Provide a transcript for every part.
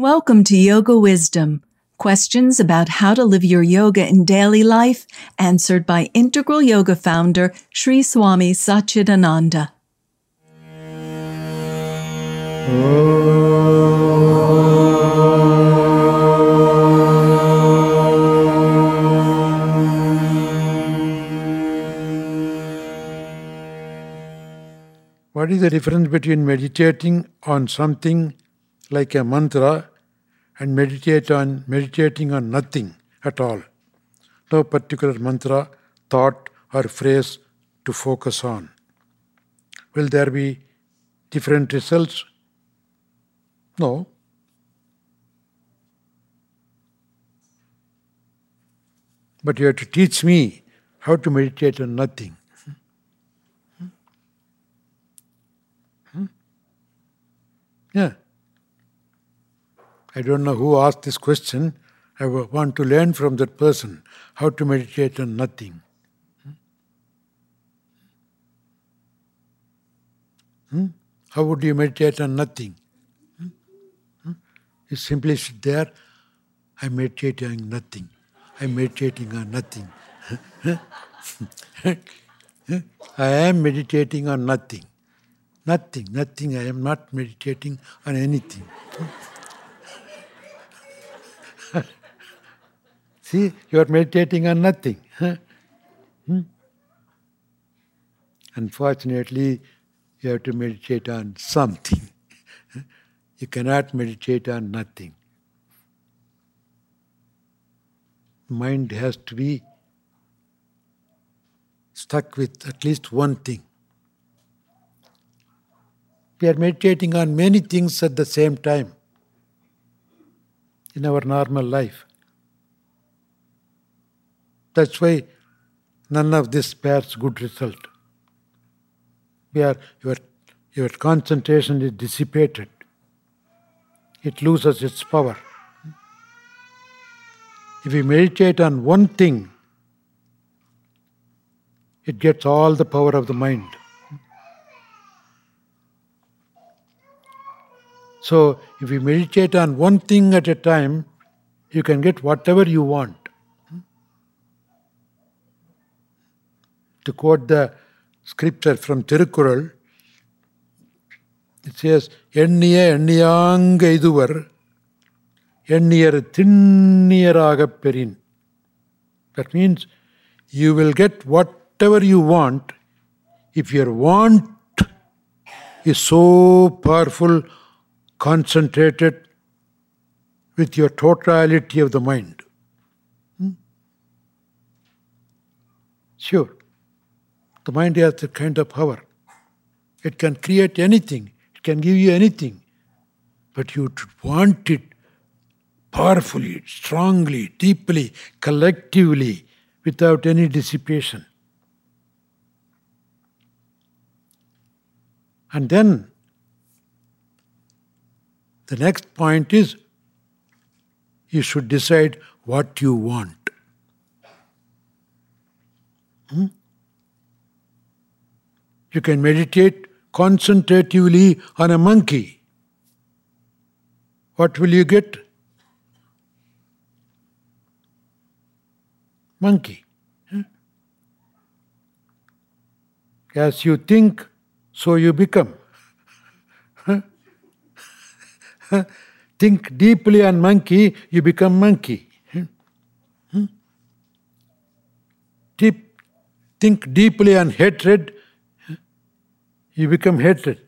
Welcome to Yoga Wisdom. Questions about how to live your yoga in daily life answered by Integral Yoga founder Sri Swami Satchidananda. What is the difference between meditating on something like a mantra and meditate on meditating on nothing at all? No particular mantra, thought, or phrase to focus on. Will there be different results? No. But you have to teach me how to meditate on nothing. Hmm? Hmm? Hmm? Yeah. I don't know who asked this question. I want to learn from that person how to meditate on nothing. Hmm? How would you meditate on nothing? Hmm? You simply sit there, I'm meditating on nothing. I'm meditating on nothing. I am meditating on nothing. Nothing, nothing. I am not meditating on anything. See, you are meditating on nothing. Hmm? Unfortunately, you have to meditate on something. you cannot meditate on nothing. Mind has to be stuck with at least one thing. We are meditating on many things at the same time in our normal life. That's why none of this bears good result. Your, your concentration is dissipated, it loses its power. If we meditate on one thing, it gets all the power of the mind. So, if you meditate on one thing at a time, you can get whatever you want. To quote the scripture from Tirukkural, it says, எண்ணிய எண்ணியாங்க இதுவர் எண்ணியர் திண்ணியராகப் பெறின் That means you will get whatever you want if your want is so powerful concentrated with your totality of the mind. Hmm? Sure, the mind has that kind of power. It can create anything, it can give you anything, but you want it powerfully, strongly, deeply, collectively, without any dissipation. And then the next point is you should decide what you want. Hmm? You can meditate concentratively on a monkey. What will you get? Monkey. Hmm? As you think, so you become. Think deeply on monkey, you become monkey. Hmm? Think deeply on hatred, you become hatred.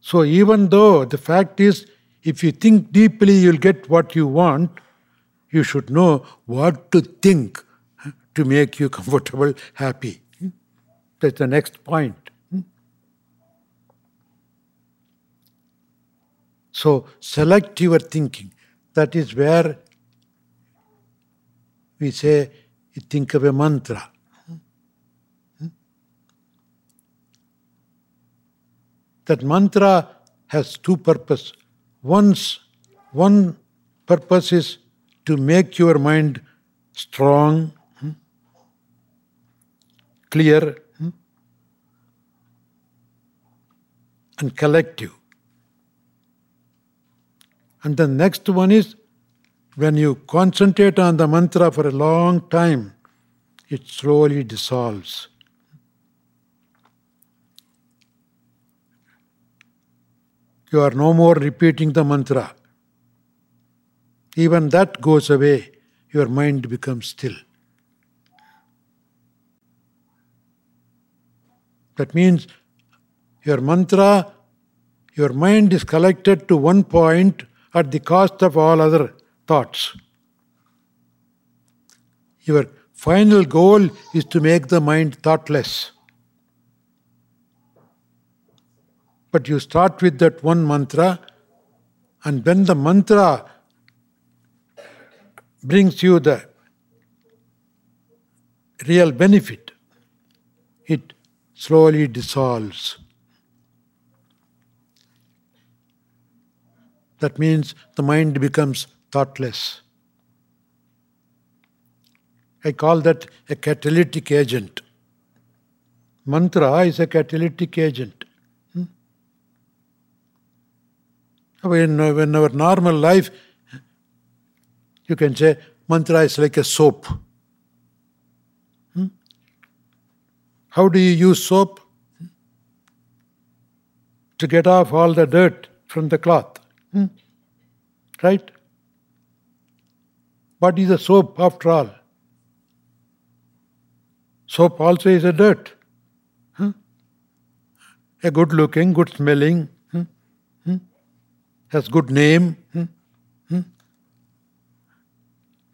So, even though the fact is, if you think deeply, you'll get what you want, you should know what to think to make you comfortable, happy. That's the next point. So, select your thinking. That is where we say, think of a mantra. That mantra has two purposes. Once, one purpose is to make your mind strong, hmm, clear, hmm, and collective. And the next one is when you concentrate on the mantra for a long time, it slowly dissolves. You are no more repeating the mantra. Even that goes away, your mind becomes still. That means your mantra, your mind is collected to one point at the cost of all other thoughts. Your final goal is to make the mind thoughtless. But you start with that one mantra, and when the mantra brings you the real benefit, it slowly dissolves. That means the mind becomes thoughtless. I call that a catalytic agent. Mantra is a catalytic agent. Hmm? In, in our normal life, you can say mantra is like a soap. Hmm? How do you use soap? To get off all the dirt from the cloth. Hmm? Right? What is a soap after all? Soap also is a dirt. Huh? A good looking, good smelling, hmm? Hmm? Has good name. Hmm? Hmm?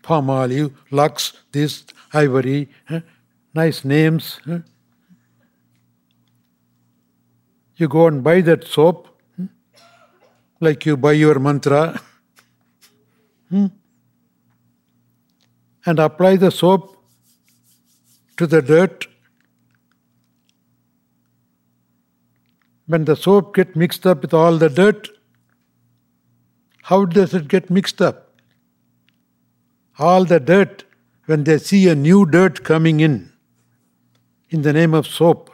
Palmolive, Lux, this, Ivory, nice names. You go and buy that soap, hmm? like you buy your mantra. Hmm? and apply the soap to the dirt. When the soap gets mixed up with all the dirt, how does it get mixed up? All the dirt, when they see a new dirt coming in, in the name of soap,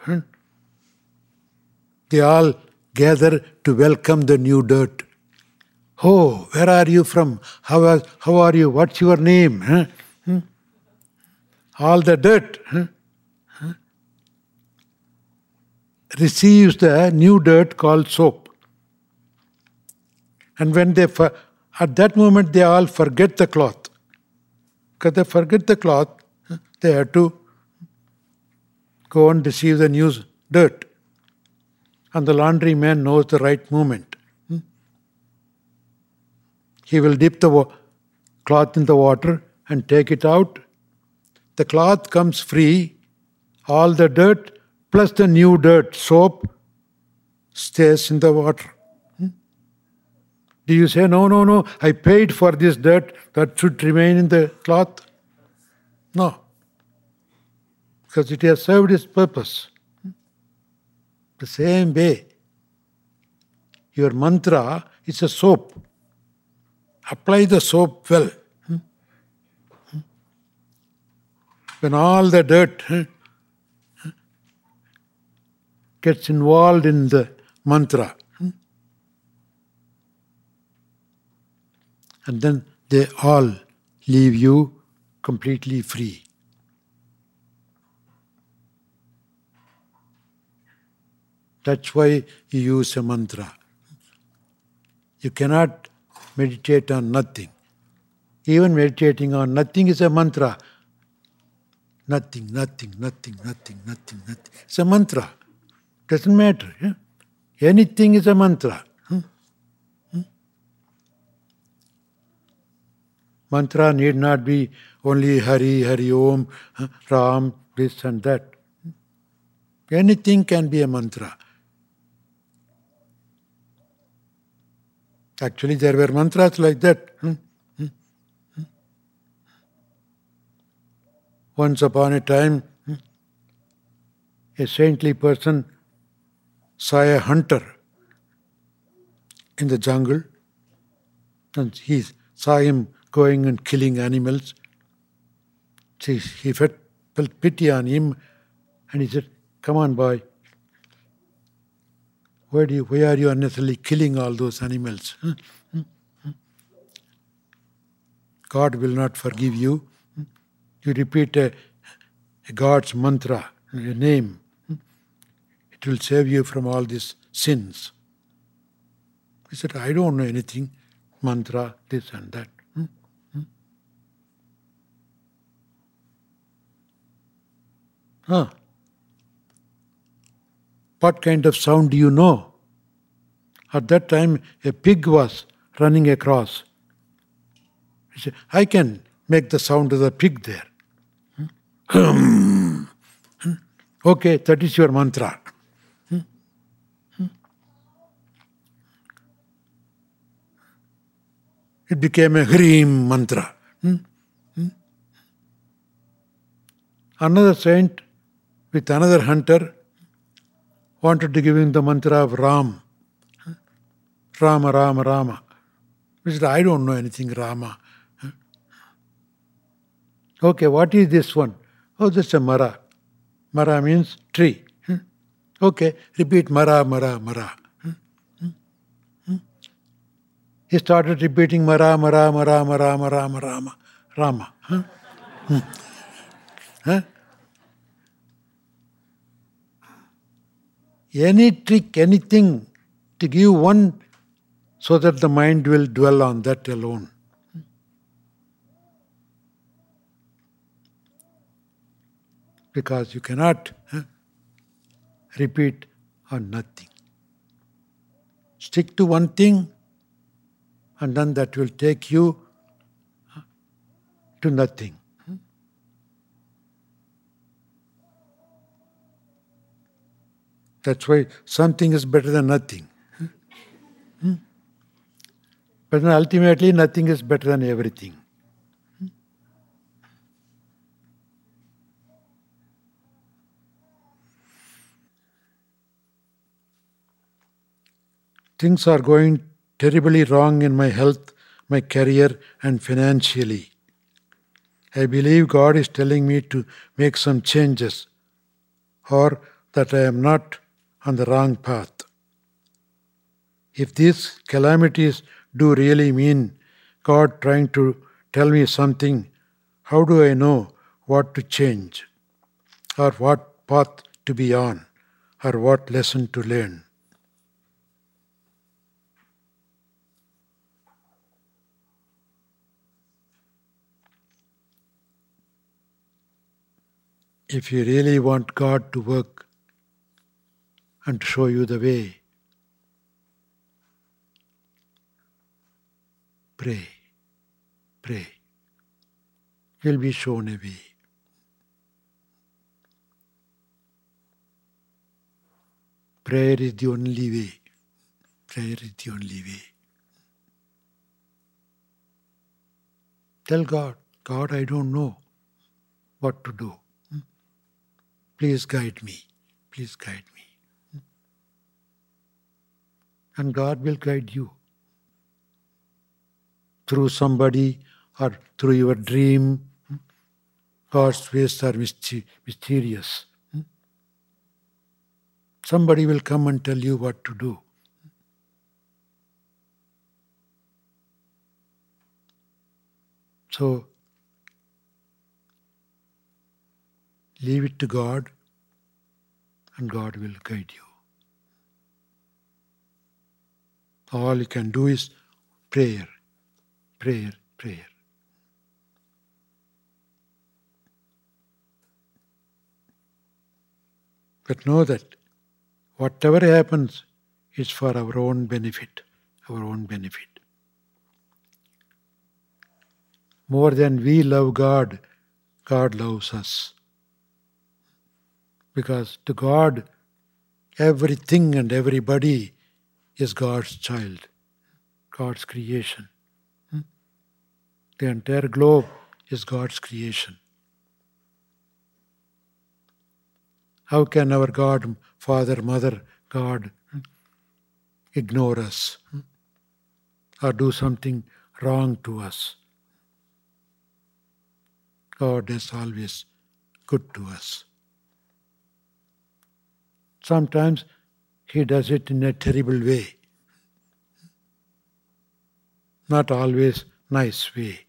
they all gather to welcome the new dirt. Oh, where are you from? How are, how are you? What's your name? Hmm? All the dirt receives the new dirt called soap. And when they, at that moment, they all forget the cloth. Because they forget the cloth, they have to go and receive the new dirt. And the laundry man knows the right moment. He will dip the cloth in the water and take it out. The cloth comes free, all the dirt plus the new dirt, soap, stays in the water. Do you say, no, no, no, I paid for this dirt, that should remain in the cloth? No. Because it has served its purpose. The same way, your mantra is a soap. Apply the soap well. when all the dirt gets involved in the mantra. And then they all leave you completely free. That's why you use a mantra. You cannot meditate on nothing. Even meditating on nothing is a mantra. Nothing, nothing, nothing, nothing, nothing, nothing. It's a mantra. Doesn't matter. Yeah? Anything is a mantra. Hmm? Hmm? Mantra need not be only Hari, Hari Om, Ram, this and that. Anything can be a mantra. Actually, there were mantras like that. Hmm? hmm? hmm? Once upon a time, hmm, a saintly person saw a hunter in the jungle and he saw him going and killing animals. he felt, felt pity on him and he said, Come on, boy. Why, do you, why are you unnecessarily killing all those animals? Hmm? Hmm? Hmm? God will not forgive you. You repeat a, a God's mantra, a name. It will save you from all these sins. He said, I don't know anything, mantra, this and that. Hmm? Hmm? Huh. What kind of sound do you know? At that time, a pig was running across. He said, I can make the sound of the pig there. Hmm? okay, that is your mantra. It became a Hrim mantra. Hmm? Hmm? Another saint with another hunter wanted to give him the mantra of Ram. Rama, Rama, Rama. He said, I don't know anything, Rama. Okay, what is this one? Oh, this is a Mara. Mara means tree. Okay, repeat Mara, Mara, Mara. He started repeating Mara, Mara, Mara, Mara, Mara, Rama, Rama. Huh? huh? Any trick, anything to give one so that the mind will dwell on that alone. Because you cannot huh, repeat on nothing. Stick to one thing and then that will take you to nothing. That's why something is better than nothing. Hmm? But ultimately, nothing is better than everything. Things are going terribly wrong in my health, my career, and financially. I believe God is telling me to make some changes or that I am not on the wrong path. If these calamities do really mean God trying to tell me something, how do I know what to change, or what path to be on, or what lesson to learn? if you really want God to work and show you the way, pray, pray. You'll be shown a way. Prayer is the only way. Prayer is the only way. Tell God, God, I don't know what to do. Hmm? Please guide me. Please guide me. And God will guide you through somebody or through your dream. God's ways are mysterious. Somebody will come and tell you what to do. So, Leave it to God, and God will guide you. All you can do is prayer, prayer, prayer. But know that whatever happens is for our own benefit, our own benefit. More than we love God, God loves us. Because to God, everything and everybody is God's child, God's creation. Hmm? The entire globe is God's creation. How can our God, Father, Mother, God, hmm, ignore us hmm, or do something wrong to us? God is always good to us. Sometimes he does it in a terrible way. Not always nice way.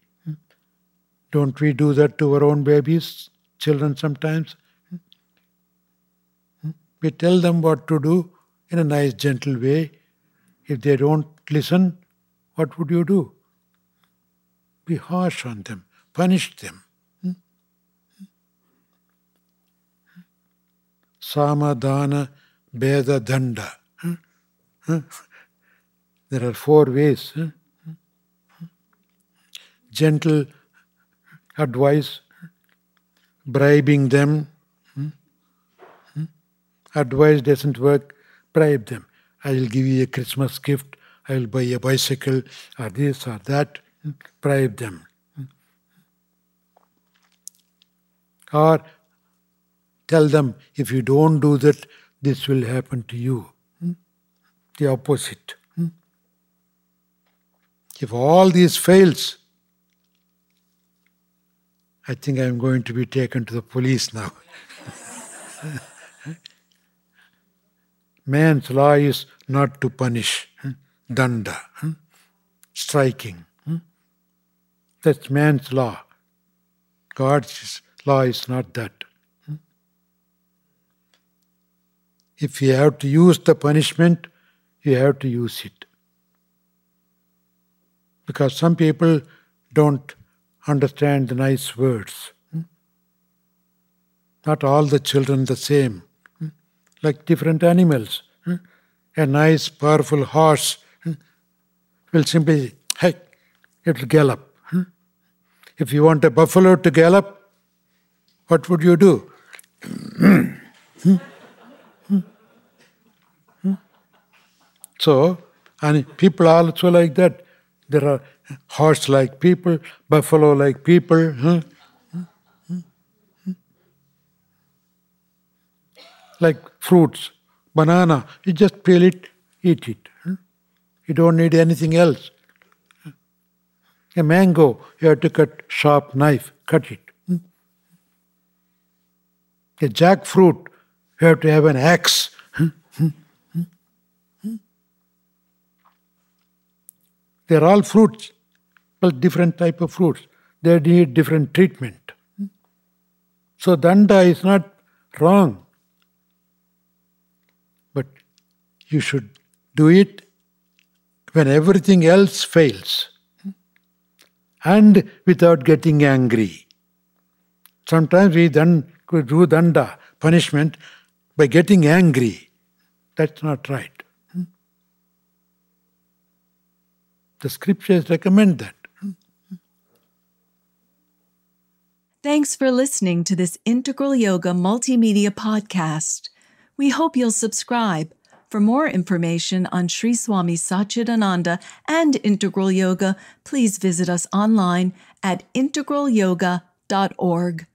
Don't we do that to our own babies, children sometimes? We tell them what to do in a nice, gentle way. If they don't listen, what would you do? Be harsh on them, punish them. Samadana, Beda, Danda. Hmm? Hmm? There are four ways. Hmm? Gentle advice, bribing them. Advice doesn't work, bribe them. I will give you a Christmas gift, I will buy a bicycle, or this or that, bribe them. Or tell them, if you don't do that, this will happen to you. Hmm? The opposite. Hmm? If all these fails, I think I'm going to be taken to the police now. Man's law is not to punish, hmm? danda, striking. That's man's law. God's law is not that. If you have to use the punishment, you have to use it. Because some people don't understand the nice words. Hmm? Not all the children the same, hmm? like different animals. Hmm? A nice, powerful horse will simply, hey, it will gallop. If you want a buffalo to gallop, what would you do? so, and people are also like that. There are horse like people, buffalo like people. Like fruits, banana, you just peel it, eat it. You don't need anything else. A mango, you have to cut sharp knife, cut it. A jackfruit, you have to have an axe. They're all fruits, but different type of fruits. They need different treatment. So danda is not wrong. But you should do it when everything else fails and without getting angry. Sometimes we then do danda, punishment, by getting angry. That's not right. The scriptures recommend that. Thanks for listening to this Integral Yoga Multimedia Podcast. We hope you'll subscribe. For more information on Sri Swami Satchidananda and Integral Yoga, please visit us online at integralyoga.org.